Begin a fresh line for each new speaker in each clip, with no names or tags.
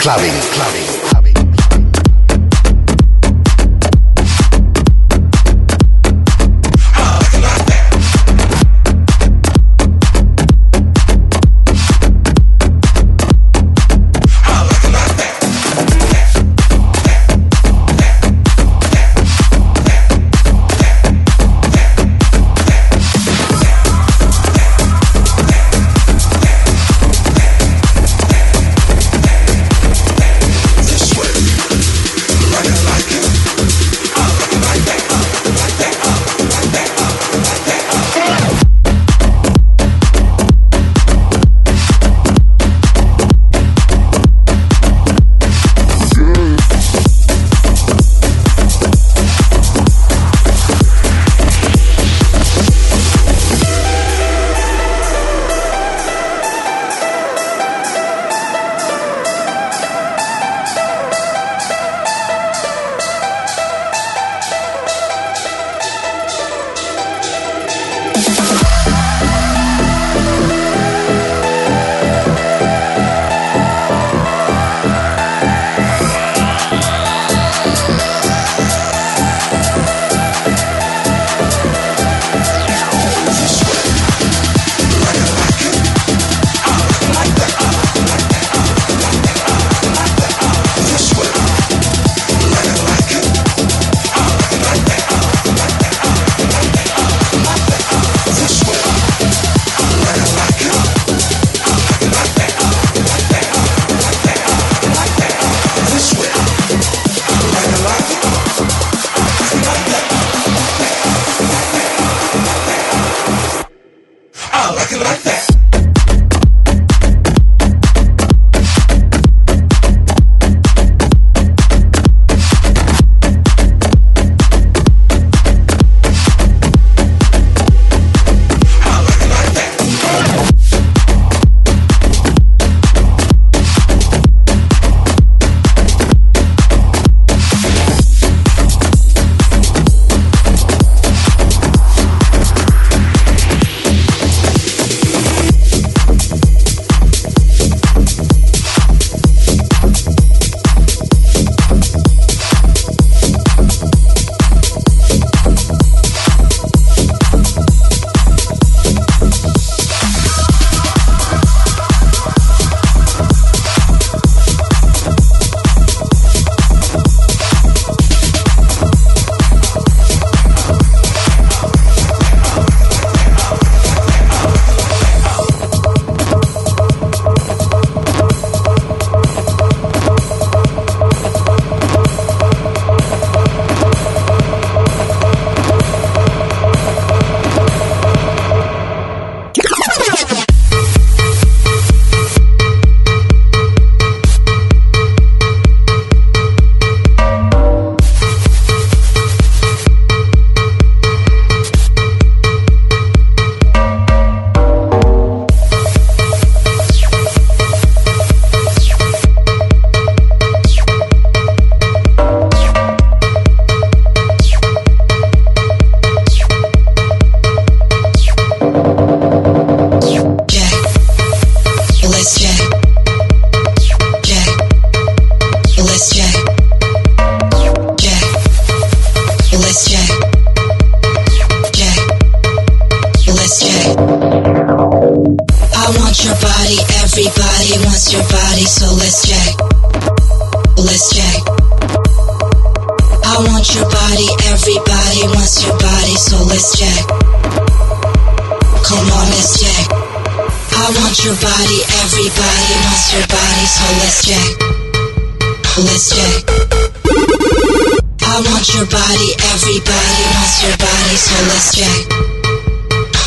Clubbing. Clubbing.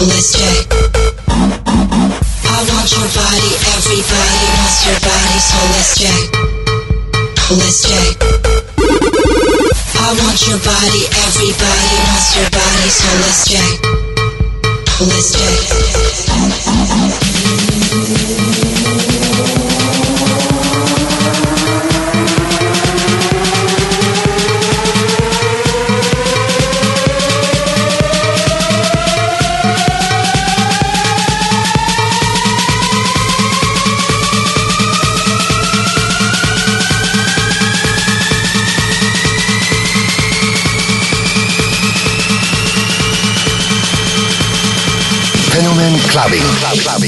holistic. I want your body, everybody wants your body's holistic. Holistic. I want your body, everybody wants your body's holistic.
Holistic. clubbing. clubbing.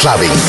clubbing.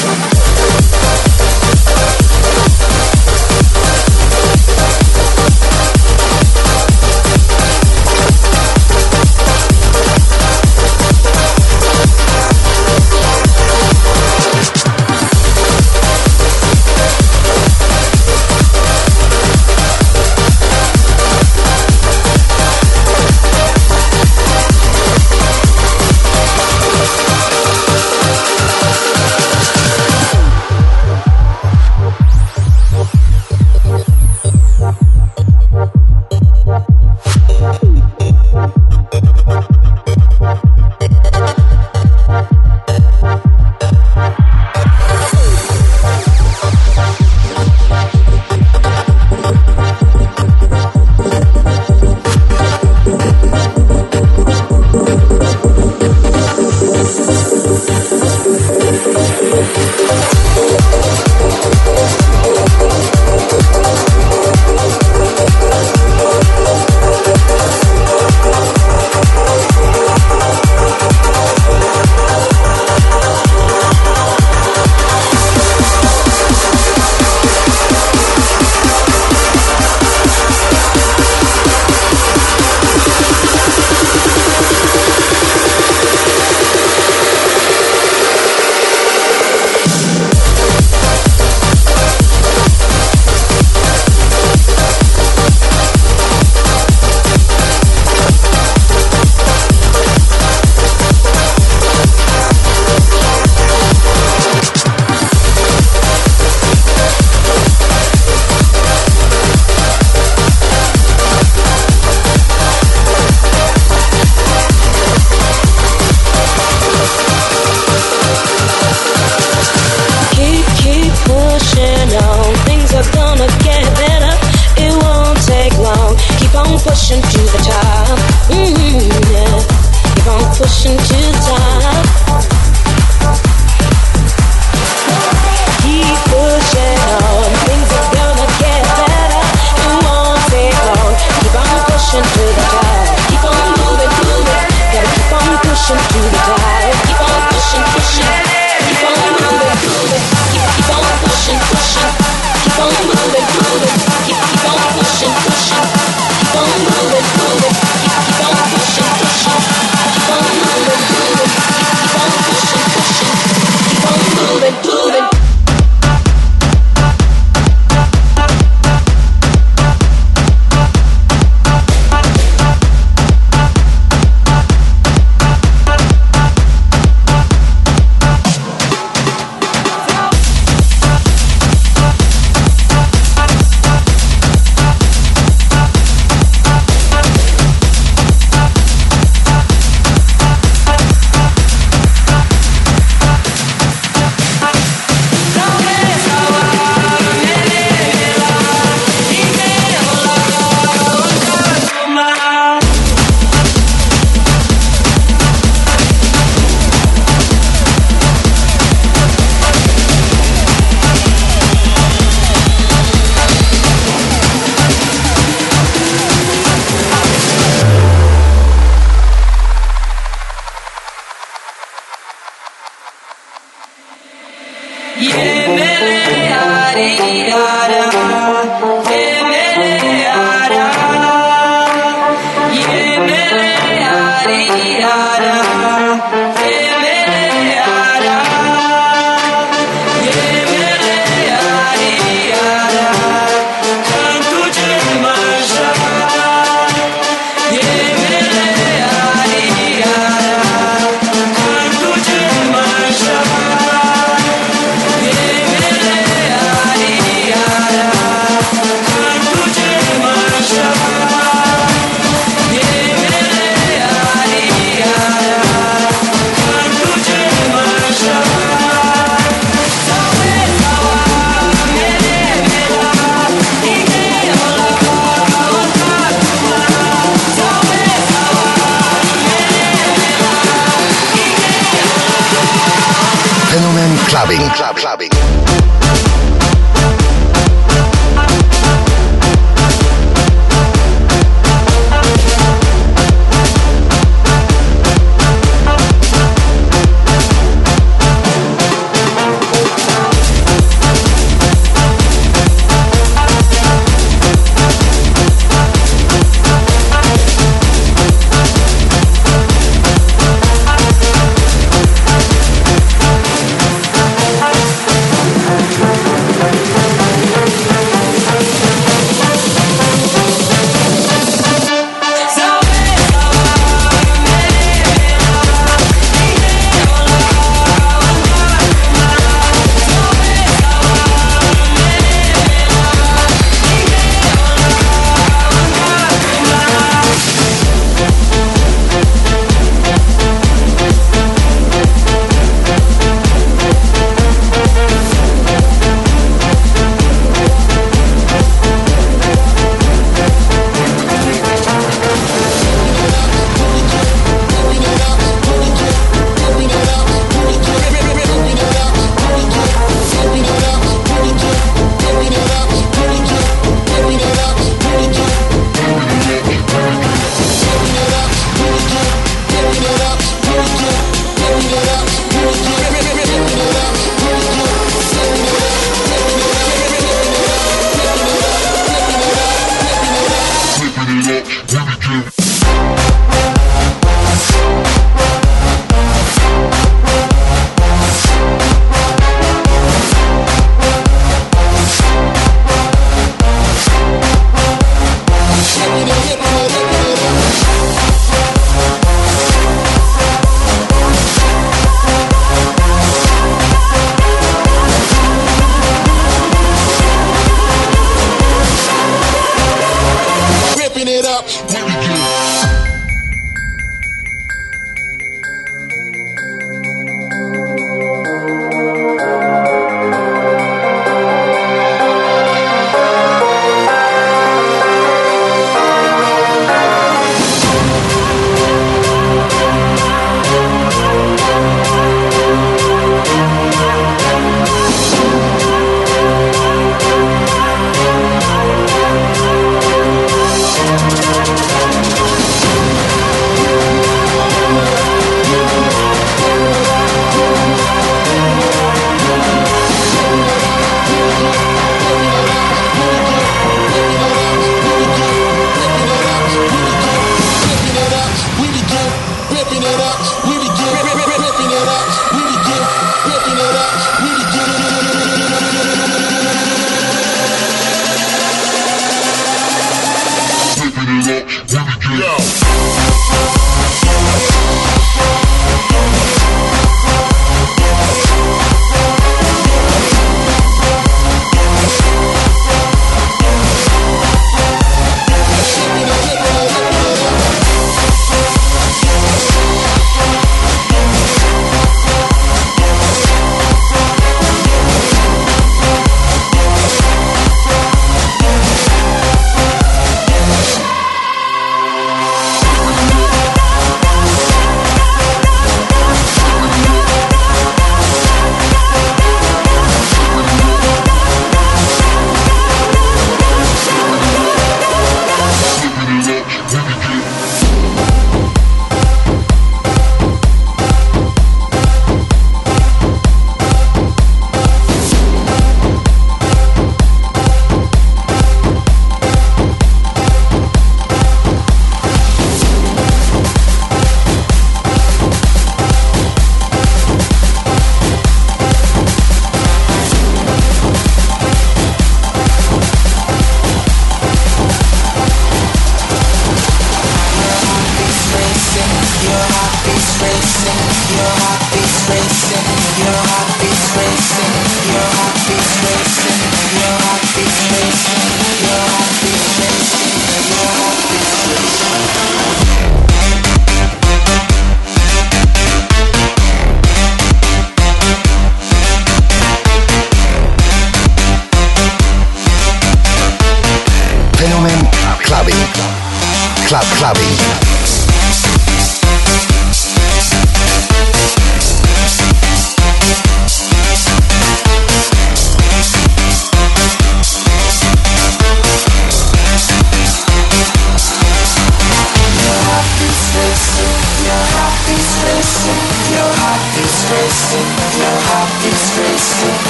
it
up. Here we go.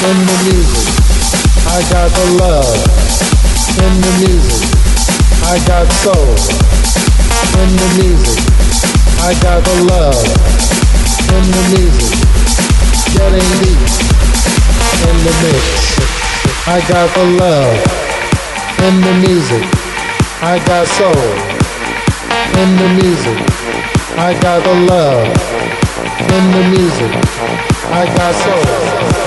In the music. I got the love in the music. I got soul in the music. I got the love in the music. Getting deep in the mix. I got the love in the music. I got soul in the music. I got the love in the music. I got soul.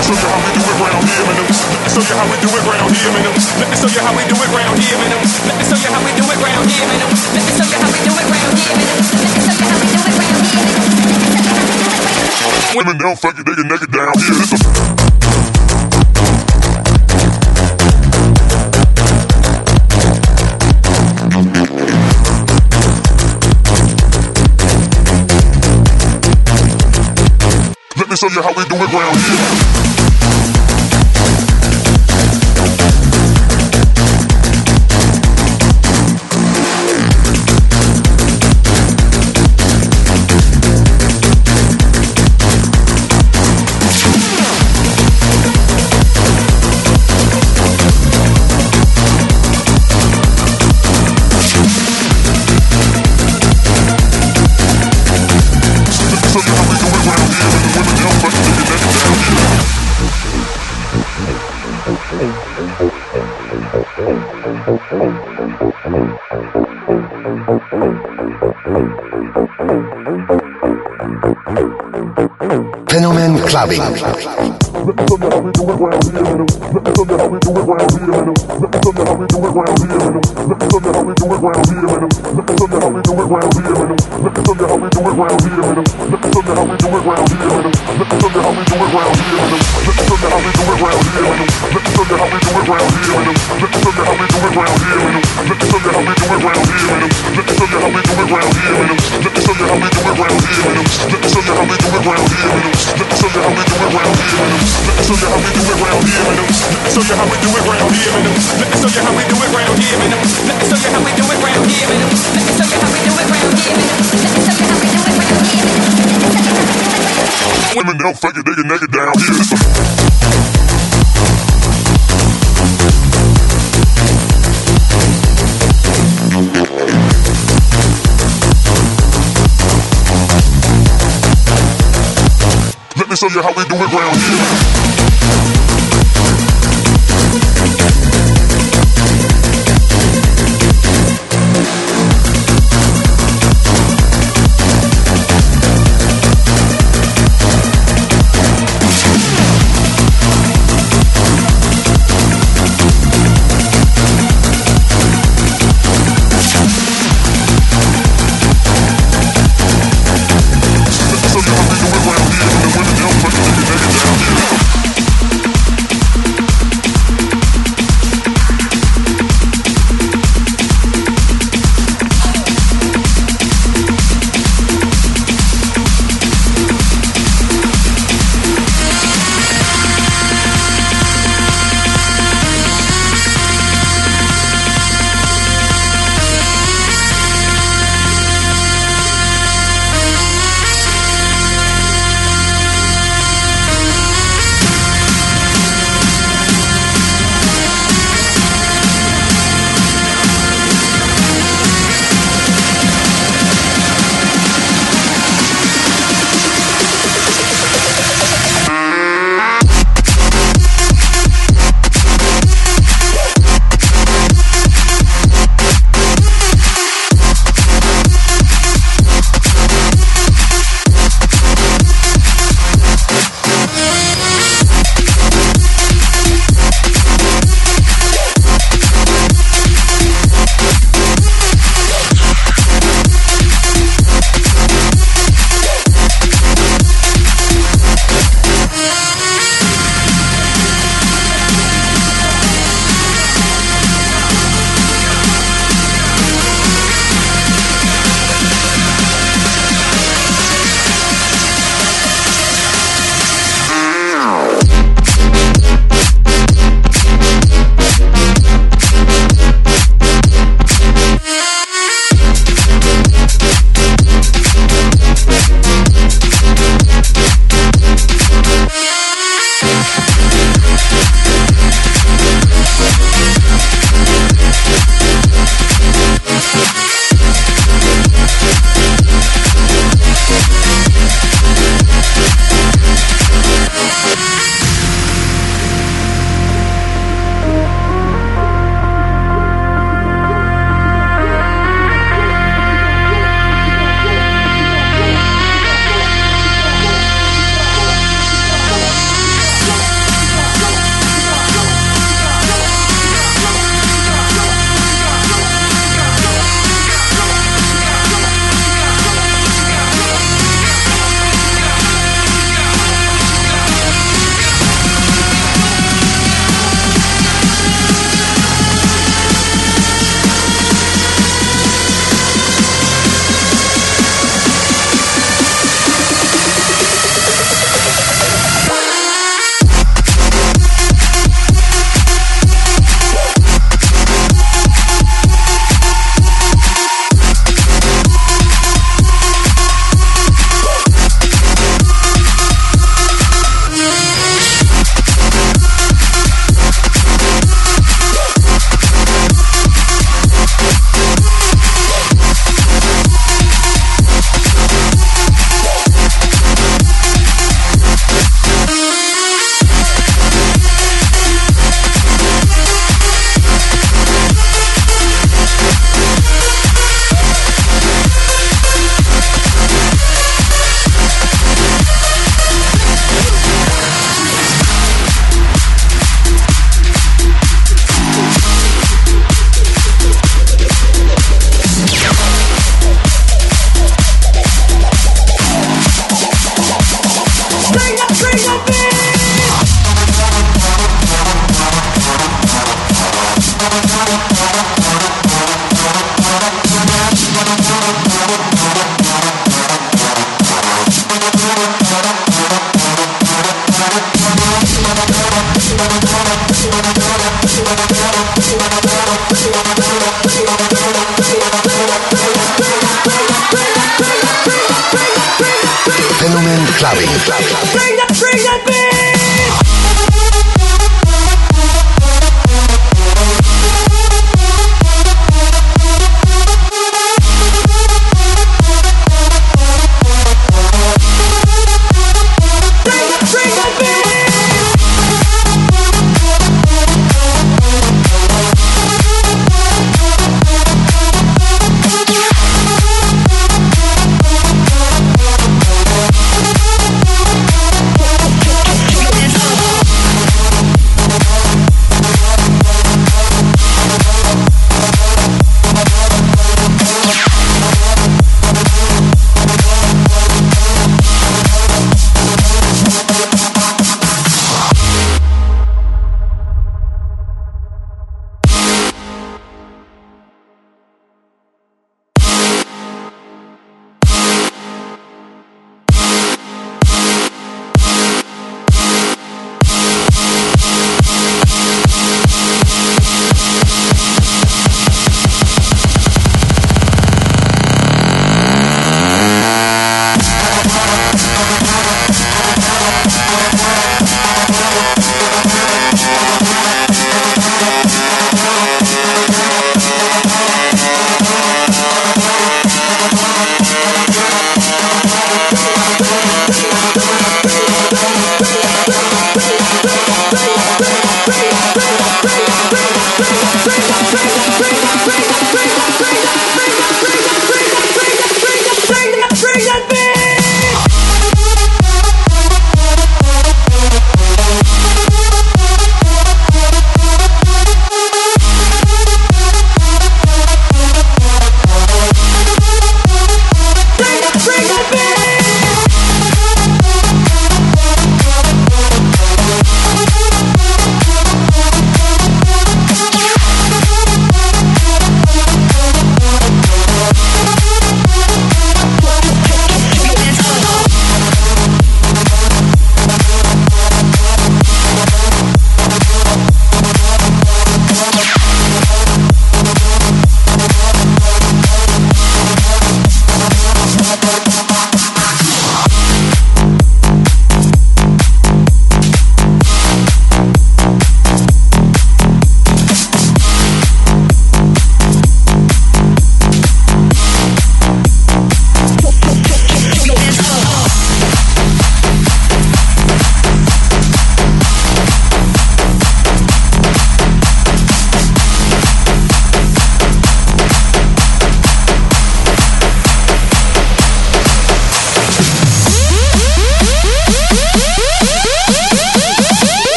Let me show you how we do it round here, man. Let me show you how we do it round here, man. Let me show you how we do it round here, man. Let me show you how we do it round here, man. Let me show you how we do it round here, man. Let me show you how we do it round here, man. Women don't fuck it, they get naked down here. This a show you how we do it round here.
Fenomen Clubbin'.
Let me show you how we do it round here. how we do it round here, man. Let me show you how we do it round here, man. Let me show you how we do it round here, man. Let me show you how we do it round here, man. Let me show you how we do it round here, man. Let me show you how we do it round here, man. Let me show you how we do it round here, man. Let me show you how we do it round here, man. Let me show you how we do it round here, man. Let me show you how we do it round here, man. Let me show you how we do it round here, man. Women don't fuck it, they get naked down here. Let me show you how we do it round here.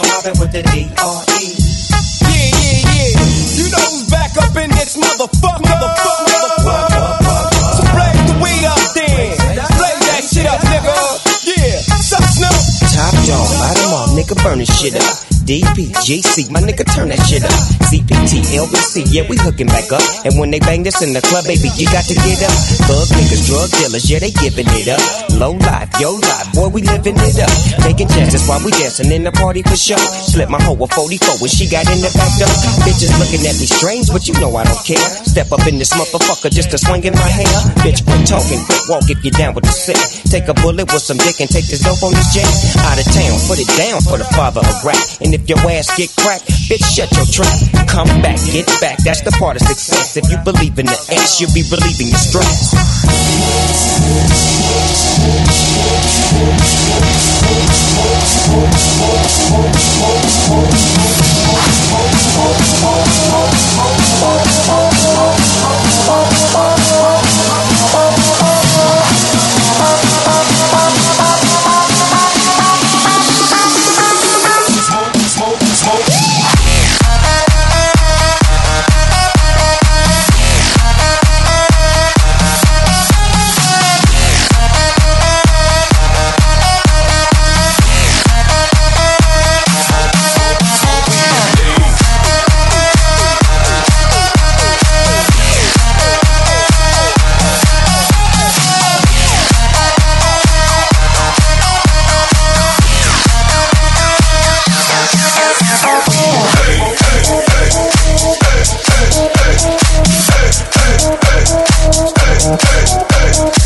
I'm mobbing with the D.R.E.
Yeah, yeah, yeah. You know who's back up in this motherfucker. Motherfucker, motherfucker. So blaze the weed up then. Blaze that shit up, nigga. Yeah. Suck Snoop.
Top dog, light 'em all, nigga, burn this shit up. DPGC, my nigga, turn that shit up. CPT, LBC, yeah, we hooking back up. And when they bang this in the club, baby, you got to get up. Thug niggas, drug dealers, yeah, they giving it up. Low life, yo life, boy, we living it up. Taking chances while we dancing in the party for sure. Slip my hoe a 44 when she got in the back door. Bitches looking at me strange, but you know I don't care. Step up in this motherfucker just to swing in my hair. Bitch, quit talking, quick walk if you're down with the sick. Take a bullet with some dick and take this dope on this jet. Out of town, put it down for the father of rap. And if your ass get cracked, bitch, shut your trap. Come back, get back, that's the part of success. If you believe in the ass, you'll be relieving your stress.
Fenomen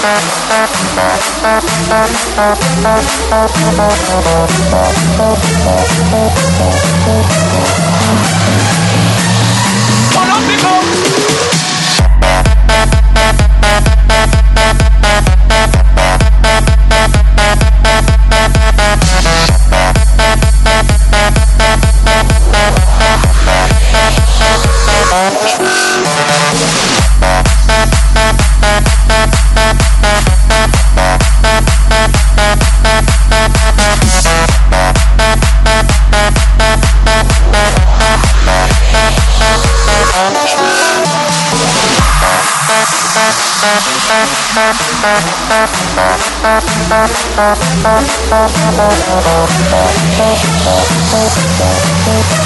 clubbing. Club clubbing.